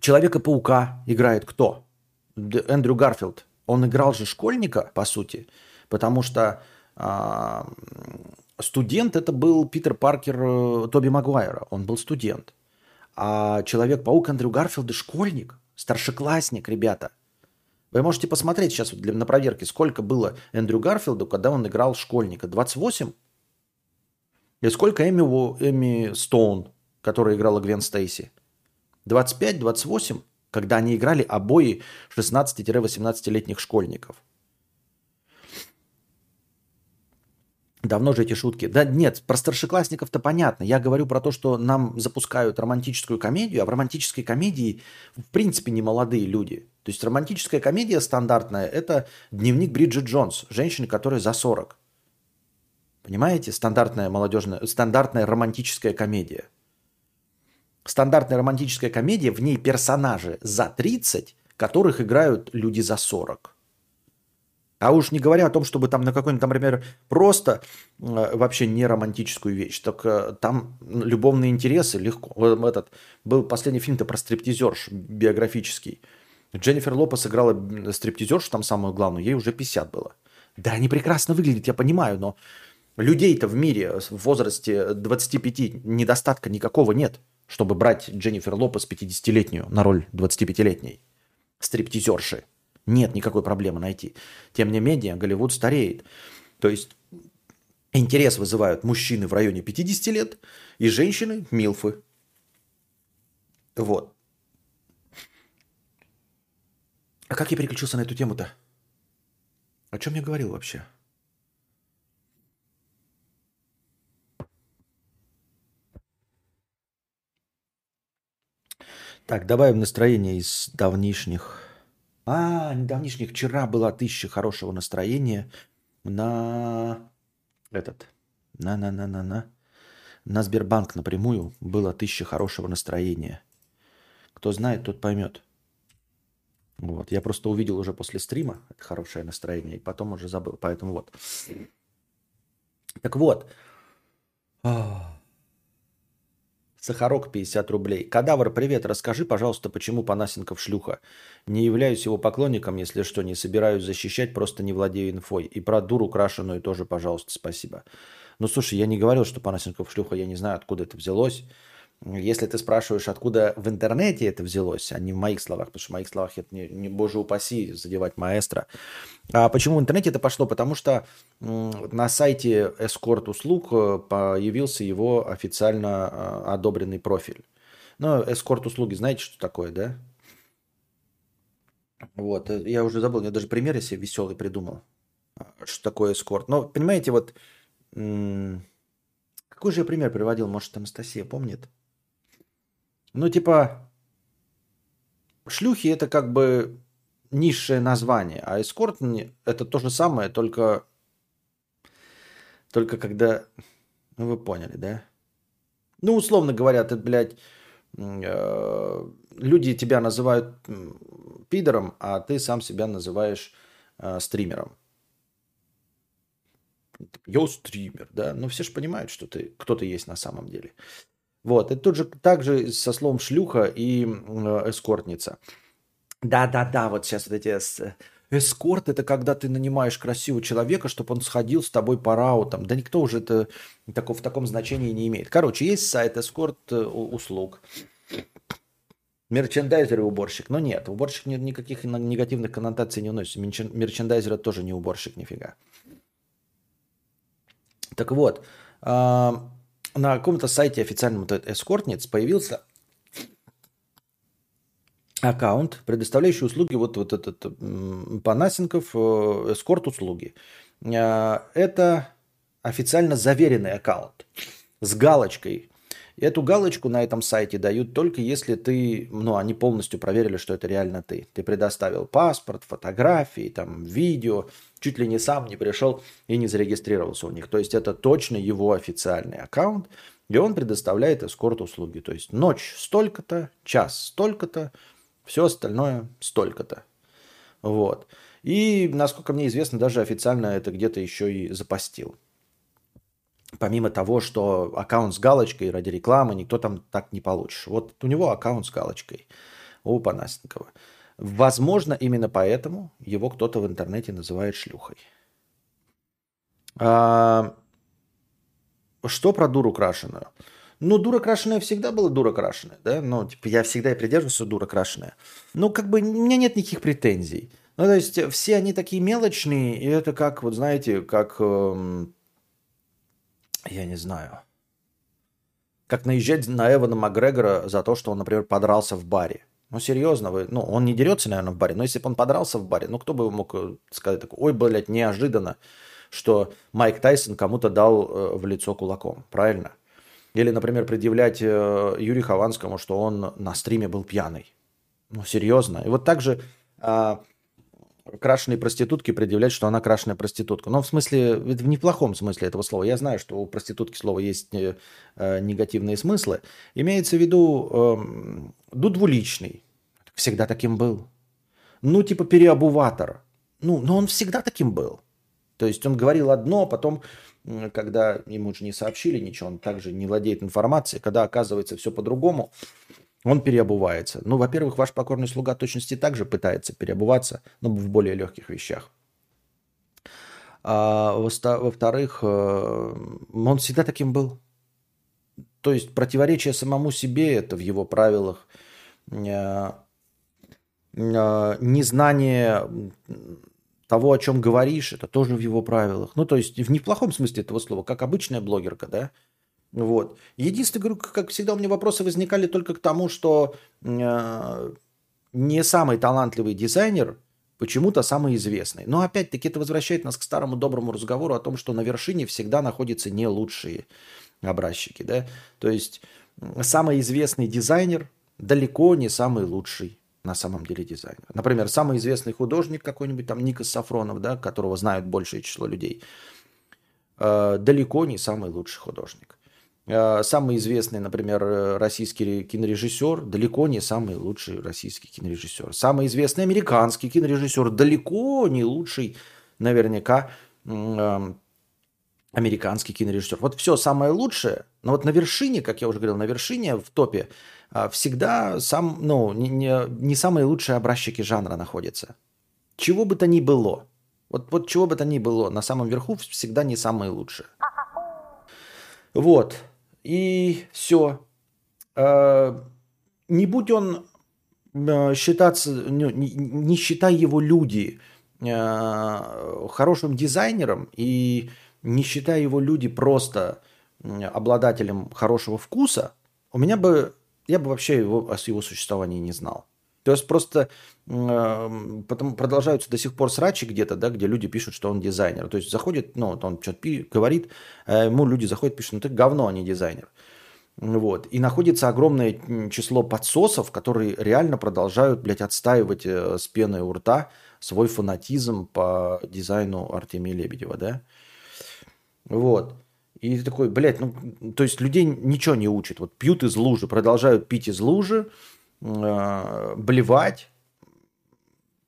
Человека-паука играет кто? Эндрю Гарфилд. Он играл же школьника, по сути, потому что а, студент это был Питер Паркер э, Тоби Магуайра. Он был студент. А Человек-паук Эндрю Гарфилд школьник, старшеклассник, ребята. Вы можете посмотреть сейчас для, на проверке, сколько было Эндрю Гарфилду, когда он играл школьника. 28? И сколько Эми, Эми Стоун, которая играла Гвен Стейси? 25-28, когда они играли обои 16-18-летних школьников. Давно же эти шутки. Да нет, про старшеклассников-то понятно. Я говорю про то, что нам запускают романтическую комедию, а в романтической комедии в принципе не молодые люди. То есть романтическая комедия стандартная – это дневник Бриджит Джонс, женщины, которая за 40. Понимаете? Стандартная молодежная, стандартная романтическая комедия. Стандартная романтическая комедия, в ней персонажи за 30, которых играют люди за 40. А уж не говоря о том, чтобы там на какой-нибудь, например, просто э, вообще не романтическую вещь. Так э, там любовные интересы легко. Вот этот был последний фильм-то про стриптизерш биографический. Дженнифер Лопес играла стриптизершу там самую главную, ей уже 50 было. Да, они прекрасно выглядят, я понимаю, но людей-то в мире в возрасте 25 недостатка никакого нет, чтобы брать Дженнифер Лопес 50-летнюю на роль 25-летней стриптизерши. Нет никакой проблемы найти. Тем не менее, Голливуд стареет. То есть интерес вызывают мужчины в районе 50 лет и женщины – милфы. Вот. А как я переключился на эту тему-то? О чем я говорил вообще? Так, добавим настроение из давнишних а, недавнишних. Вчера была тысяча хорошего настроения на этот, на-на-на-на-на. На Сбербанк напрямую было тысяча хорошего настроения. Кто знает, тот поймет. Вот. Я просто увидел уже после стрима это хорошее настроение, и потом уже забыл. Поэтому вот. Так вот. Сахарок 50 рублей. Кадавр, привет. Расскажи, пожалуйста, почему Панасенков шлюха. Не являюсь его поклонником, если что, не собираюсь защищать, просто не владею инфой. И про дуру крашеную тоже, пожалуйста, спасибо. Ну, слушай, я не говорил, что Панасенков шлюха, я не знаю, откуда это взялось. Если ты спрашиваешь, откуда в интернете это взялось, а не в моих словах, потому что в моих словах это не, не боже упаси, задевать маэстро. А почему в интернете это пошло? Потому что на сайте эскорт услуг э, появился его официально э, одобренный профиль. Ну, эскорт услуги, знаете, что такое, да? Вот, э, я уже забыл, я даже пример я себе веселый придумал, что такое эскорт. Но, понимаете, вот, какой же я пример приводил, может, Анастасия помнит? Ну, типа, шлюхи это как бы низшее название, а эскорт это то же самое, только, только когда... Ну, вы поняли, да? Ну, условно говоря, ты, блядь, э, люди тебя называют пидором, а ты сам себя называешь э, стримером. Я стример, да? Ну, все же понимают, что ты кто то есть на самом деле. Вот, это тут же также со словом шлюха и э, эскортница. Да-да-да, вот сейчас вот эти... Эскорт – это когда ты нанимаешь красивого человека, чтобы он сходил с тобой по раутам. Да никто уже это такого, в таком значении не имеет. Короче, есть сайт эскорт э, услуг. Мерчендайзер и уборщик. Но нет, уборщик никаких негативных коннотаций не уносит. Мерчендайзер тоже не уборщик нифига. Так вот, а, на каком-то сайте официальном эскортниц появился аккаунт, предоставляющий услуги, вот, вот этот Панасенков, э, эскорт-услуги. А, это официально заверенный аккаунт с галочкой Эту галочку на этом сайте дают только если ты, ну, они полностью проверили, что это реально ты. Ты предоставил паспорт, фотографии, там, видео, чуть ли не сам не пришел и не зарегистрировался у них. То есть это точно его официальный аккаунт, и он предоставляет эскорт-услуги. То есть ночь столько-то, час столько-то, Все остальное столько-то. Вот. И, насколько мне известно, даже официально это где-то еще и запостил. Помимо того, что аккаунт с галочкой ради рекламы никто там так не получишь. Вот у него аккаунт с галочкой у Панасенкова. Возможно, именно поэтому его кто-то в интернете называет шлюхой. А, что про дуру крашеную? Ну, дура крашеная всегда была дура крашеная, да? Ну, типа, я всегда и придерживаюсь дура крашеная. Ну, как бы, у меня нет никаких претензий. Ну, то есть, все они такие мелочные, и это как, вот знаете, как, эм, я не знаю, как наезжать на Эвана Макгрегора за то, что он, например, подрался в баре. Ну, серьезно, вы, ну, он не дерется, наверное, в баре, но если бы он подрался в баре, ну, кто бы мог э, сказать такое, ой, блядь, неожиданно, что Майк Тайсон кому-то дал э, в лицо кулаком, правильно? Или, например, предъявлять э, Юрию Хованскому, что он на стриме был пьяный. Ну, серьезно. И вот так же а, крашеной проститутке предъявлять, что она крашеная проститутка. Но в смысле, в неплохом смысле этого слова. Я знаю, что у проститутки слова есть э, негативные смыслы. Имеется в виду э, ну, двуличный. Всегда таким был. Ну, типа переобуватор. Ну, но он всегда таким был. То есть он говорил одно, а потом когда ему же не сообщили ничего, он также не владеет информацией, когда оказывается все по-другому, он переобувается. Ну, во-первых, ваш покорный слуга точности также пытается переобуваться, но в более легких вещах. А, во-вторых, э, он всегда таким был. То есть противоречие самому себе это в его правилах, э, э, незнание того, о чем говоришь, это тоже в его правилах. Ну, то есть в неплохом смысле этого слова, как обычная блогерка, да. Вот. Единственное, говорю, как всегда, у меня вопросы возникали только к тому, что э, не самый талантливый дизайнер почему-то самый известный. Но опять-таки это возвращает нас к старому доброму разговору о том, что на вершине всегда находятся не лучшие образчики. Да? То есть самый известный дизайнер далеко не самый лучший на самом деле дизайнер. Например, самый известный художник какой-нибудь там Никос Сафронов, да, которого знают большее число людей, э, далеко не самый лучший художник. Э, самый известный, например, российский кинорежиссер далеко не самый лучший российский кинорежиссер. Самый известный американский кинорежиссер далеко не лучший, наверняка, э, американский кинорежиссер. Вот все самое лучшее, но вот на вершине, как я уже говорил, на вершине в топе а, всегда сам, ну, не, не, не самые лучшие образчики жанра находятся. Чего бы то ни было. Вот, вот чего бы то ни было, на самом верху всегда не самые лучшие. Вот. И все. А, не будь он а, считаться, не, не считай его люди хорошим дизайнером и не считая его люди просто обладателем хорошего вкуса, у меня бы я бы вообще его, о его существовании не знал. То есть просто э, потом продолжаются до сих пор срачи где-то, да, где люди пишут, что он дизайнер. То есть заходит, ну, он что-то говорит, а ему люди заходят, пишут, ну ты говно, а не дизайнер. Вот. И находится огромное число подсосов, которые реально продолжают, блядь, отстаивать э, с пеной у рта свой фанатизм по дизайну Артемия Лебедева, да. Вот. И такой, блядь, ну, то есть людей ничего не учат. Вот пьют из лужи, продолжают пить из лужи, блевать,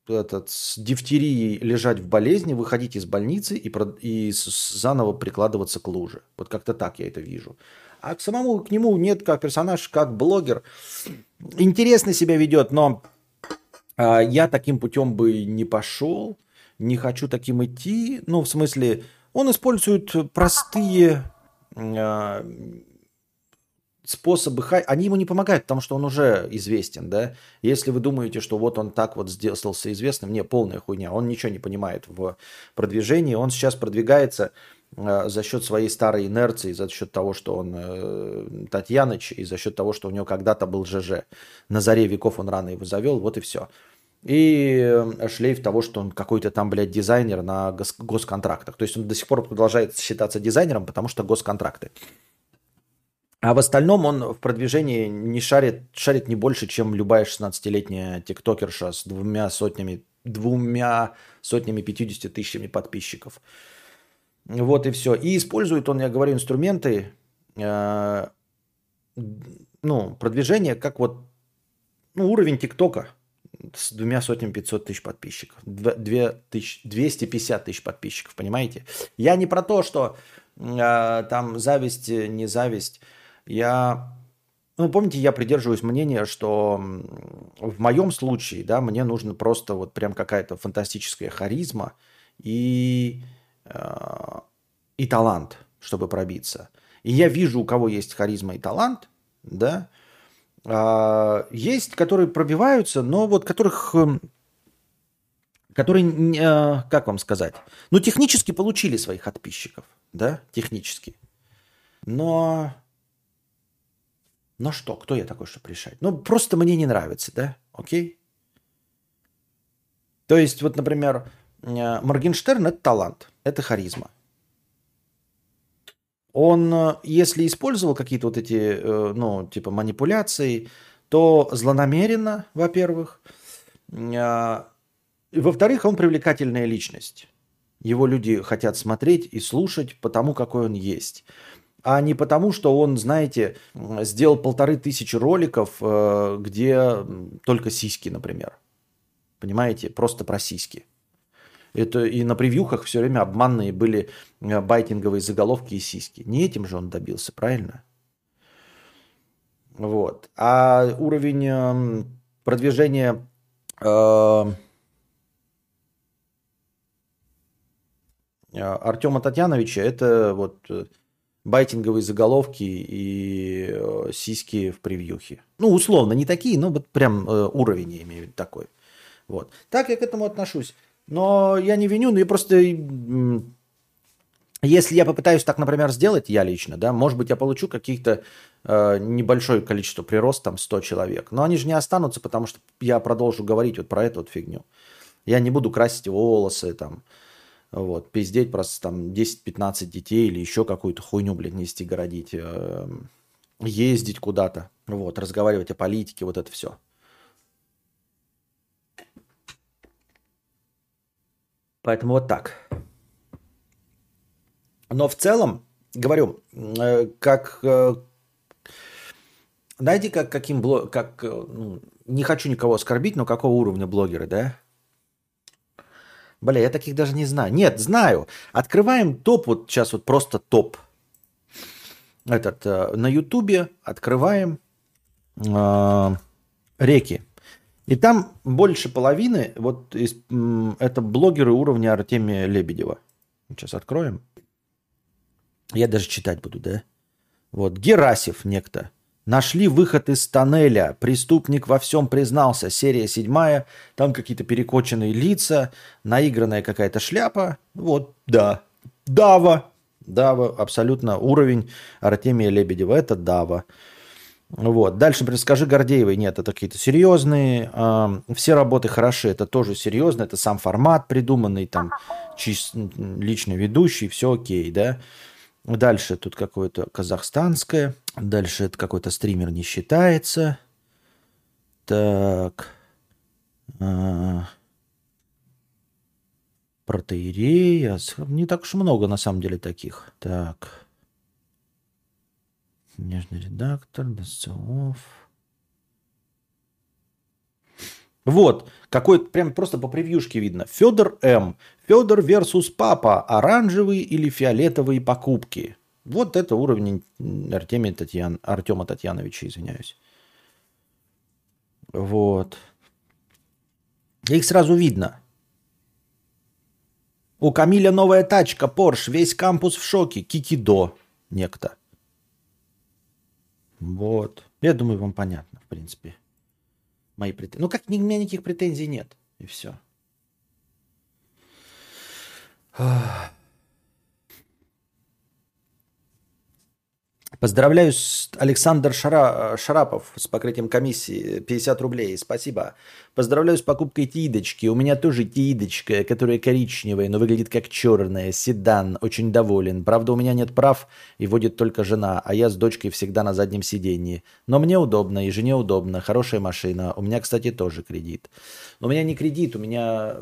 этот, с дифтерией лежать в болезни, выходить из больницы и, и заново прикладываться к луже. Вот как-то так я это вижу. А к самому к нему нет как персонаж, как блогер. Интересно себя ведет, но э, я таким путем бы не пошел, не хочу таким идти. Ну, в смысле, он использует простые э, способы, они ему не помогают, потому что он уже известен, да. Если вы думаете, что вот он так вот сделался известным, не, полная хуйня, он ничего не понимает в продвижении, он сейчас продвигается э, за счет своей старой инерции, за счет того, что он э, Татьяныч, и за счет того, что у него когда-то был ЖЖ. На заре веков он рано его завел, вот и все. И э, шлейф того, что он какой-то там, блядь, дизайнер на гос- госконтрактах. То есть он до сих пор продолжает считаться дизайнером, потому что госконтракты. А в остальном он в продвижении не шарит, шарит не больше, чем любая 16-летняя тиктокерша с двумя сотнями, двумя сотнями 50 тысячами подписчиков. Вот и все. И использует он, я говорю, инструменты, э, ну, продвижения, как вот ну, уровень ТикТока – с двумя сотнями 500 тысяч подписчиков. Дв- две тысяч, 250 тысяч подписчиков, понимаете? Я не про то, что э, там зависть, не зависть. Я, ну, помните, я придерживаюсь мнения, что в моем случае, да, мне нужно просто вот прям какая-то фантастическая харизма и, э, и талант, чтобы пробиться. И я вижу, у кого есть харизма и талант, да, а, есть, которые пробиваются, но вот которых, которые, а, как вам сказать, ну, технически получили своих подписчиков, да, технически. Но, но что, кто я такой, чтобы решать? Ну, просто мне не нравится, да, окей? То есть, вот, например, э, Моргенштерн – это талант, это харизма – он, э, если использовал какие-то вот эти, э, ну, типа манипуляции, то злонамеренно, во-первых. Во-вторых, он привлекательная личность. Его люди хотят смотреть и слушать потому, какой он есть. А не потому, что он, знаете, сделал полторы тысячи роликов, э, где только сиськи, например. Понимаете? Просто про сиськи. Это и на превьюхах все время обманные были э, байтинговые заголовки и сиськи. Не этим же он добился, правильно? Вот. А уровень э, продвижения э, Артема Татьяновича это вот байтинговые заголовки и сиськи в превьюхе. Ну, условно, не такие, но вот прям уровень я имею в виду такой. Вот. Так я к этому отношусь. Но я не виню, но я просто... Если я попытаюсь так, например, сделать, я лично, да, может быть, я получу каких-то э, небольшое количество прирост, там, 100 человек. Но они же не останутся, потому что я продолжу говорить вот про эту вот фигню. Я не буду красить волосы, там, вот, пиздеть просто там 10-15 детей или еще какую-то хуйню, блядь, нести, городить, э, ездить куда-то, вот, разговаривать о политике, вот это все. Поэтому вот так. Но в целом, говорю, э, как... Э, знаете, как, каким блог... Как, э, ну, не хочу никого оскорбить, но какого уровня блогеры, да? Бля, я таких даже не знаю. Нет, знаю. Открываем топ, вот сейчас вот просто топ. Этот, на Ютубе открываем э, реки. И там больше половины, вот из, это блогеры уровня Артемия Лебедева. Сейчас откроем. Я даже читать буду, да? Вот, Герасев некто. Нашли выход из тоннеля. Преступник во всем признался. Серия седьмая. Там какие-то перекоченные лица. Наигранная какая-то шляпа. Вот, да. Дава. Дава. Абсолютно уровень Артемия Лебедева. Это Дава. Вот. Дальше, например, скажи Гордеевой, нет, это какие-то серьезные. Э, все работы хороши, это тоже серьезно, это сам формат придуманный, там, чист, личный ведущий, все окей, да. Дальше тут какое-то казахстанское. Дальше это какой-то стример не считается. Так. А, протеерея. Не так уж много на самом деле таких. Так. Нежный редактор, Досцелов. Вот, какой прям просто по превьюшке видно. Федор М. Федор versus папа. Оранжевые или фиолетовые покупки. Вот это уровень Артемия Татьян... Артема Татьяновича, извиняюсь. Вот. Их сразу видно. У Камиля новая тачка, Порш, весь кампус в шоке, кикидо некто. Вот. Я думаю, вам понятно, в принципе. Мои претензии. Ну, как у меня никаких претензий нет. И все. Поздравляю с Александр Шара... Шарапов с покрытием комиссии 50 рублей. Спасибо. Поздравляю с покупкой тидочки. У меня тоже тидочка, которая коричневая, но выглядит как черная. Седан. Очень доволен. Правда, у меня нет прав и водит только жена, а я с дочкой всегда на заднем сиденье. Но мне удобно и жене удобно. Хорошая машина. У меня, кстати, тоже кредит. Но у меня не кредит, у меня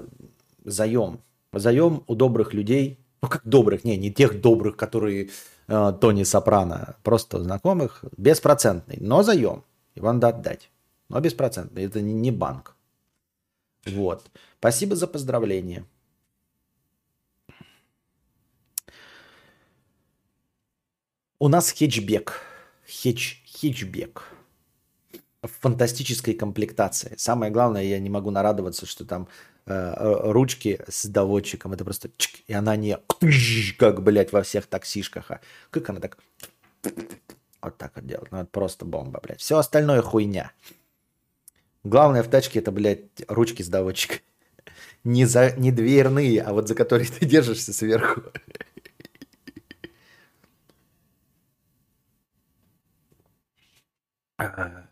заем. Заем у добрых людей. Ну, как добрых? Не, не тех добрых, которые Э, Тони Сопрано, просто знакомых, беспроцентный, но заем. Его надо отдать. Но беспроцентный, это не банк. Вот. Спасибо за поздравление. У нас хетчбек. Хетч, хетчбек. В фантастической комплектации. Самое главное, я не могу нарадоваться, что там э, э ручки с доводчиком. Это просто чик, и она не как, блядь, во всех таксишках. А как она так вот так вот делать. Ну, это просто бомба, блядь. Все остальное хуйня. Главное в тачке это, блядь, ручки с доводчиком. *laughs* Не, за, не дверные, а вот за которые ты держишься сверху. *laughs*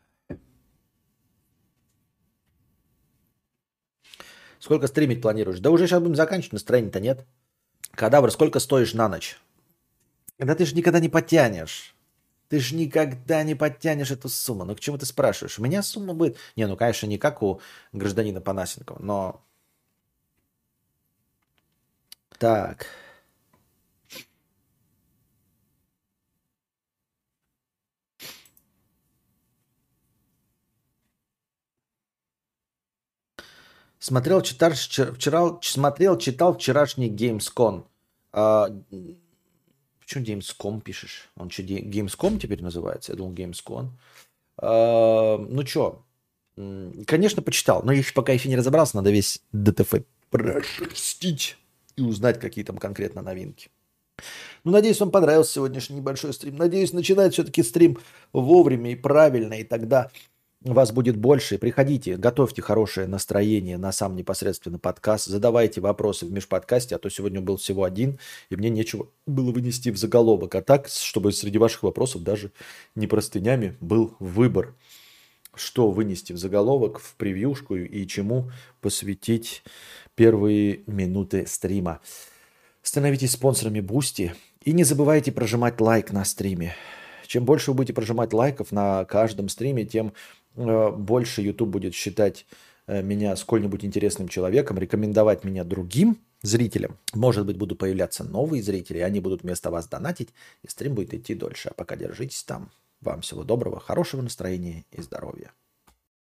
Сколько стримить планируешь? Да уже сейчас будем заканчивать, настроения-то нет. Кадавр, сколько стоишь на ночь? Да ты же никогда не потянешь. Ты же никогда не подтянешь эту сумму. Ну к чему ты спрашиваешь? У меня сумма будет... Не, ну, конечно, не как у гражданина Панасенкова, но... Так. Смотрел, читал, вчера, смотрел, читал вчерашний Gamescom. А, почему Gamescom пишешь? Он что, Gamescom теперь называется? Я думал, Gamescom. А, ну что, конечно, почитал, но еще пока еще не разобрался, надо весь ДТФ прошерстить и узнать, какие там конкретно новинки. Ну, надеюсь, вам понравился сегодняшний небольшой стрим. Надеюсь, начинает все-таки стрим вовремя и правильно, и тогда вас будет больше. Приходите, готовьте хорошее настроение на сам непосредственно подкаст, задавайте вопросы в межподкасте, а то сегодня был всего один, и мне нечего было вынести в заголовок. А так, чтобы среди ваших вопросов даже не простынями был выбор, что вынести в заголовок, в превьюшку и чему посвятить первые минуты стрима. Становитесь спонсорами Бусти и не забывайте прожимать лайк на стриме. Чем больше вы будете прожимать лайков на каждом стриме, тем больше YouTube будет считать э, меня сколь-нибудь интересным человеком, рекомендовать меня другим зрителям. Может быть, будут появляться новые зрители, они будут вместо вас донатить, и стрим будет идти дольше. А пока держитесь там. Вам всего доброго, хорошего настроения и здоровья.